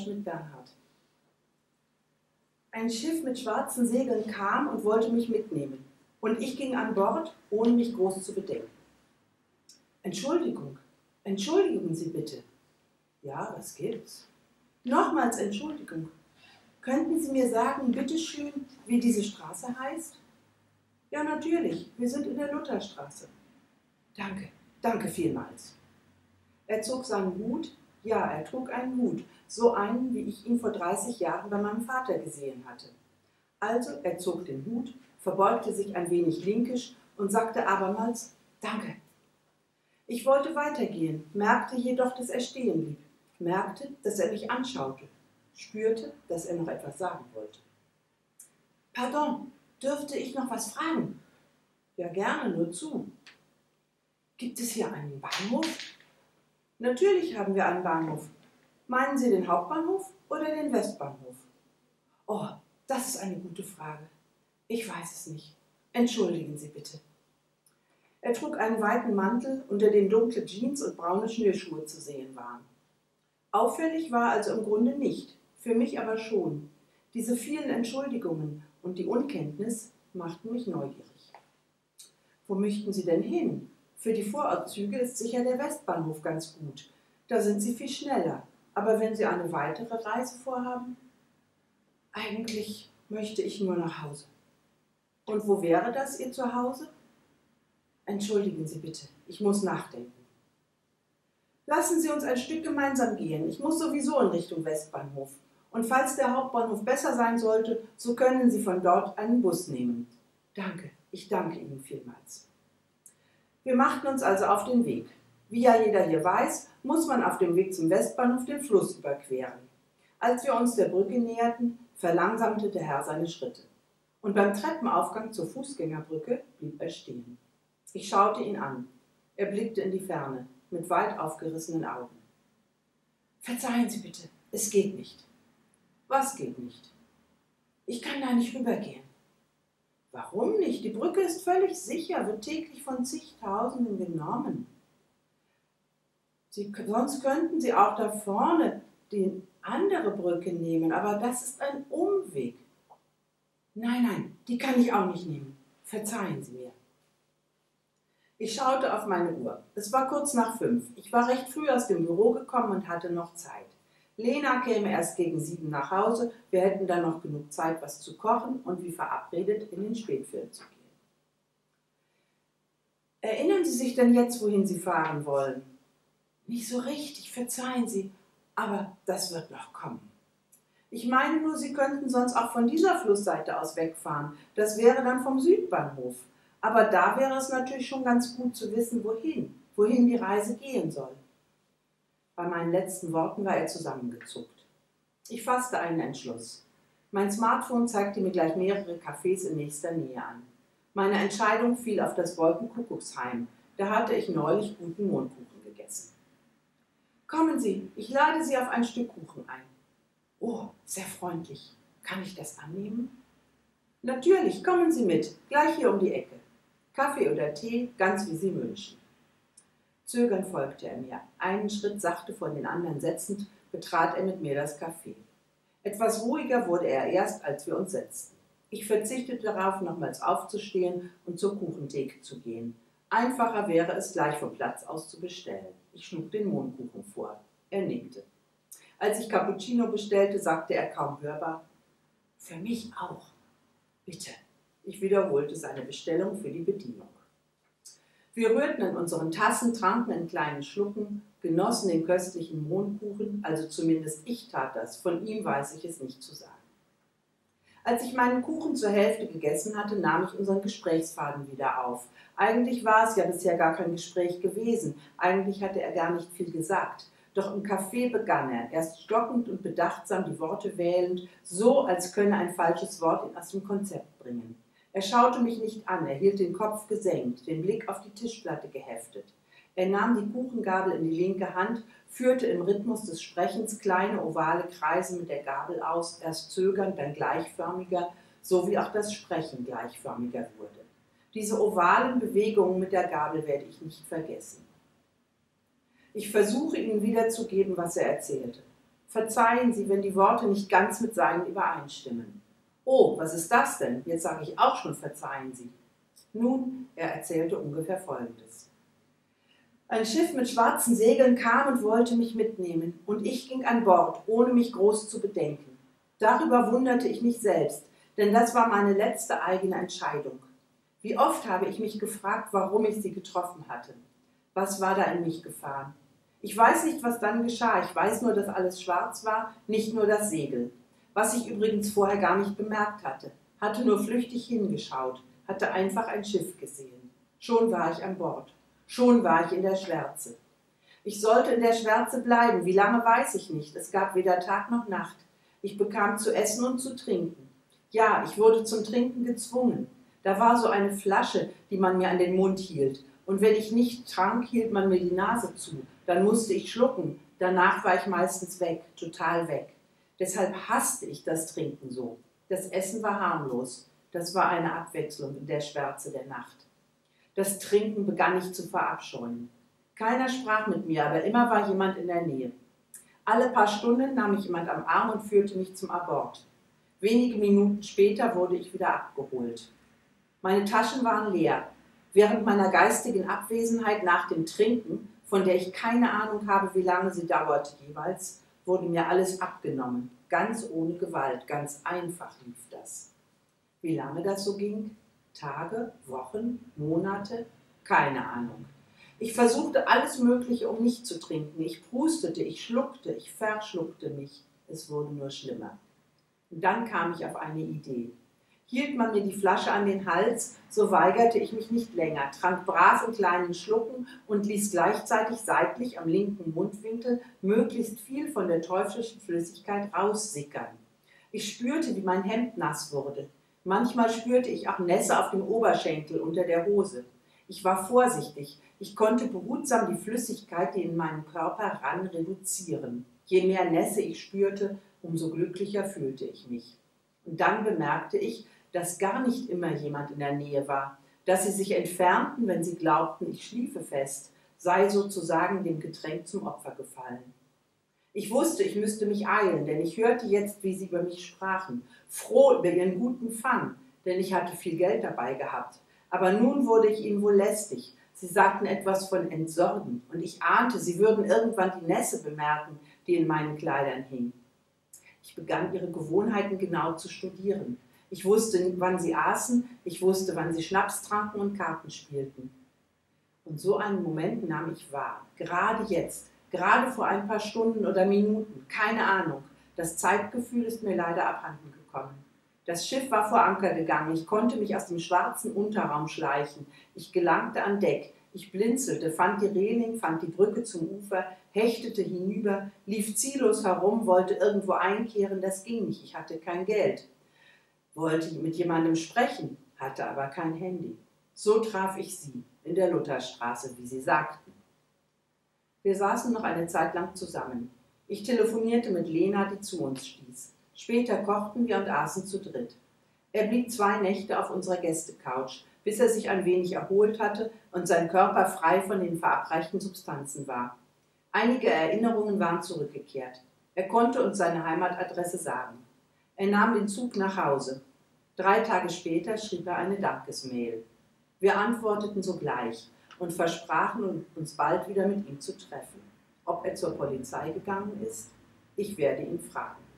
Schmidt-Bernhard. Ein Schiff mit schwarzen Segeln kam und wollte mich mitnehmen. Und ich ging an Bord, ohne mich groß zu bedenken. Entschuldigung, entschuldigen Sie bitte. Ja, was gibt's? Nochmals Entschuldigung. Könnten Sie mir sagen, bitteschön, wie diese Straße heißt? Ja, natürlich, wir sind in der Lutherstraße. Danke, danke vielmals. Er zog seinen Hut, ja, er trug einen Hut, so einen, wie ich ihn vor 30 Jahren bei meinem Vater gesehen hatte. Also, er zog den Hut, verbeugte sich ein wenig linkisch und sagte abermals Danke. Ich wollte weitergehen, merkte jedoch, dass er stehen blieb, merkte, dass er mich anschaute, spürte, dass er noch etwas sagen wollte. Pardon, dürfte ich noch was fragen? Ja, gerne, nur zu. Gibt es hier einen Bahnhof? Natürlich haben wir einen Bahnhof. Meinen Sie den Hauptbahnhof oder den Westbahnhof? Oh, das ist eine gute Frage. Ich weiß es nicht. Entschuldigen Sie bitte. Er trug einen weiten Mantel, unter dem dunkle Jeans und braune Schnürschuhe zu sehen waren. Auffällig war also im Grunde nicht, für mich aber schon. Diese vielen Entschuldigungen und die Unkenntnis machten mich neugierig. Wo möchten Sie denn hin? Für die Vorortzüge ist sicher der Westbahnhof ganz gut. Da sind Sie viel schneller. Aber wenn Sie eine weitere Reise vorhaben? Eigentlich möchte ich nur nach Hause. Und wo wäre das Ihr Zuhause? Entschuldigen Sie bitte, ich muss nachdenken. Lassen Sie uns ein Stück gemeinsam gehen. Ich muss sowieso in Richtung Westbahnhof. Und falls der Hauptbahnhof besser sein sollte, so können Sie von dort einen Bus nehmen. Danke, ich danke Ihnen vielmals. Wir machten uns also auf den Weg. Wie ja jeder hier weiß, muss man auf dem Weg zum Westbahnhof den Fluss überqueren. Als wir uns der Brücke näherten, verlangsamte der Herr seine Schritte und beim Treppenaufgang zur Fußgängerbrücke blieb er stehen. Ich schaute ihn an. Er blickte in die Ferne mit weit aufgerissenen Augen. Verzeihen Sie bitte, es geht nicht. Was geht nicht? Ich kann da nicht rübergehen. Warum nicht? Die Brücke ist völlig sicher, wird täglich von zigtausenden genommen. Sie, sonst könnten Sie auch da vorne die andere Brücke nehmen, aber das ist ein Umweg. Nein, nein, die kann ich auch nicht nehmen. Verzeihen Sie mir. Ich schaute auf meine Uhr. Es war kurz nach fünf. Ich war recht früh aus dem Büro gekommen und hatte noch Zeit. Lena käme erst gegen sieben nach Hause. Wir hätten dann noch genug Zeit, was zu kochen und wie verabredet in den Spätfilm zu gehen. Erinnern Sie sich denn jetzt, wohin Sie fahren wollen? Nicht so richtig, verzeihen Sie, aber das wird noch kommen. Ich meine nur, Sie könnten sonst auch von dieser Flussseite aus wegfahren. Das wäre dann vom Südbahnhof. Aber da wäre es natürlich schon ganz gut zu wissen, wohin, wohin die Reise gehen soll. Bei meinen letzten Worten war er zusammengezuckt. Ich fasste einen Entschluss. Mein Smartphone zeigte mir gleich mehrere Cafés in nächster Nähe an. Meine Entscheidung fiel auf das Wolkenkuckucksheim. Da hatte ich neulich guten Mondkuchen gegessen. Kommen Sie, ich lade Sie auf ein Stück Kuchen ein. Oh, sehr freundlich. Kann ich das annehmen? Natürlich, kommen Sie mit, gleich hier um die Ecke. Kaffee oder Tee, ganz wie Sie wünschen. Zögernd folgte er mir. Einen Schritt sachte vor den anderen setzend, betrat er mit mir das Café. Etwas ruhiger wurde er erst, als wir uns setzten. Ich verzichtete darauf, nochmals aufzustehen und zur Kuchentheke zu gehen. Einfacher wäre es, gleich vom Platz aus zu bestellen. Ich schlug den Mondkuchen vor. Er nickte. Als ich Cappuccino bestellte, sagte er kaum hörbar, für mich auch. Bitte. Ich wiederholte seine Bestellung für die Bedienung. Wir rührten in unseren Tassen, tranken in kleinen Schlucken, genossen den köstlichen Mondkuchen, also zumindest ich tat das, von ihm weiß ich es nicht zu sagen. Als ich meinen Kuchen zur Hälfte gegessen hatte, nahm ich unseren Gesprächsfaden wieder auf. Eigentlich war es ja bisher gar kein Gespräch gewesen, eigentlich hatte er gar nicht viel gesagt. Doch im Café begann er, erst stockend und bedachtsam die Worte wählend, so als könne ein falsches Wort ihn aus dem Konzept bringen. Er schaute mich nicht an, er hielt den Kopf gesenkt, den Blick auf die Tischplatte geheftet. Er nahm die Kuchengabel in die linke Hand, führte im Rhythmus des Sprechens kleine ovale Kreise mit der Gabel aus, erst zögernd, dann gleichförmiger, so wie auch das Sprechen gleichförmiger wurde. Diese ovalen Bewegungen mit der Gabel werde ich nicht vergessen. Ich versuche Ihnen wiederzugeben, was er erzählte. Verzeihen Sie, wenn die Worte nicht ganz mit seinen übereinstimmen. Oh, was ist das denn? Jetzt sage ich auch schon Verzeihen Sie. Nun, er erzählte ungefähr Folgendes. Ein Schiff mit schwarzen Segeln kam und wollte mich mitnehmen, und ich ging an Bord, ohne mich groß zu bedenken. Darüber wunderte ich mich selbst, denn das war meine letzte eigene Entscheidung. Wie oft habe ich mich gefragt, warum ich sie getroffen hatte. Was war da in mich gefahren? Ich weiß nicht, was dann geschah. Ich weiß nur, dass alles schwarz war, nicht nur das Segel. Was ich übrigens vorher gar nicht bemerkt hatte. Hatte nur flüchtig hingeschaut, hatte einfach ein Schiff gesehen. Schon war ich an Bord. Schon war ich in der Schwärze. Ich sollte in der Schwärze bleiben. Wie lange weiß ich nicht. Es gab weder Tag noch Nacht. Ich bekam zu essen und zu trinken. Ja, ich wurde zum Trinken gezwungen. Da war so eine Flasche, die man mir an den Mund hielt. Und wenn ich nicht trank, hielt man mir die Nase zu. Dann musste ich schlucken. Danach war ich meistens weg, total weg. Deshalb hasste ich das Trinken so. Das Essen war harmlos. Das war eine Abwechslung in der Schwärze der Nacht. Das Trinken begann ich zu verabscheuen. Keiner sprach mit mir, aber immer war jemand in der Nähe. Alle paar Stunden nahm mich jemand am Arm und führte mich zum Abort. Wenige Minuten später wurde ich wieder abgeholt. Meine Taschen waren leer. Während meiner geistigen Abwesenheit nach dem Trinken, von der ich keine Ahnung habe, wie lange sie dauerte jeweils, wurde mir alles abgenommen. Ganz ohne Gewalt, ganz einfach lief das. Wie lange das so ging? Tage, Wochen, Monate? Keine Ahnung. Ich versuchte alles Mögliche, um nicht zu trinken. Ich prustete, ich schluckte, ich verschluckte mich. Es wurde nur schlimmer. Und dann kam ich auf eine Idee. Hielt man mir die Flasche an den Hals, so weigerte ich mich nicht länger, trank brav in kleinen Schlucken und ließ gleichzeitig seitlich am linken Mundwinkel möglichst viel von der teuflischen Flüssigkeit raussickern. Ich spürte, wie mein Hemd nass wurde. Manchmal spürte ich auch Nässe auf dem Oberschenkel unter der Hose. Ich war vorsichtig. Ich konnte behutsam die Flüssigkeit, die in meinem Körper ran, reduzieren. Je mehr Nässe ich spürte, umso glücklicher fühlte ich mich. Und dann bemerkte ich, dass gar nicht immer jemand in der Nähe war, dass sie sich entfernten, wenn sie glaubten, ich schliefe fest, sei sozusagen dem Getränk zum Opfer gefallen. Ich wusste, ich müsste mich eilen, denn ich hörte jetzt, wie sie über mich sprachen, froh über ihren guten Fang, denn ich hatte viel Geld dabei gehabt. Aber nun wurde ich ihnen wohl lästig. Sie sagten etwas von Entsorgen, und ich ahnte, sie würden irgendwann die Nässe bemerken, die in meinen Kleidern hing. Ich begann ihre Gewohnheiten genau zu studieren. Ich wusste, wann sie aßen, ich wusste, wann sie Schnaps tranken und Karten spielten. Und so einen Moment nahm ich wahr, gerade jetzt, gerade vor ein paar Stunden oder Minuten, keine Ahnung. Das Zeitgefühl ist mir leider abhanden gekommen. Das Schiff war vor Anker gegangen, ich konnte mich aus dem schwarzen Unterraum schleichen. Ich gelangte an Deck, ich blinzelte, fand die Reling, fand die Brücke zum Ufer, hechtete hinüber, lief ziellos herum, wollte irgendwo einkehren, das ging nicht, ich hatte kein Geld wollte mit jemandem sprechen, hatte aber kein Handy. So traf ich sie in der Lutherstraße, wie sie sagten. Wir saßen noch eine Zeit lang zusammen. Ich telefonierte mit Lena, die zu uns stieß. Später kochten wir und aßen zu dritt. Er blieb zwei Nächte auf unserer Gästecouch, bis er sich ein wenig erholt hatte und sein Körper frei von den verabreichten Substanzen war. Einige Erinnerungen waren zurückgekehrt. Er konnte uns seine Heimatadresse sagen. Er nahm den Zug nach Hause. Drei Tage später schrieb er eine Dankesmail. Wir antworteten sogleich und versprachen uns bald wieder mit ihm zu treffen. Ob er zur Polizei gegangen ist? Ich werde ihn fragen.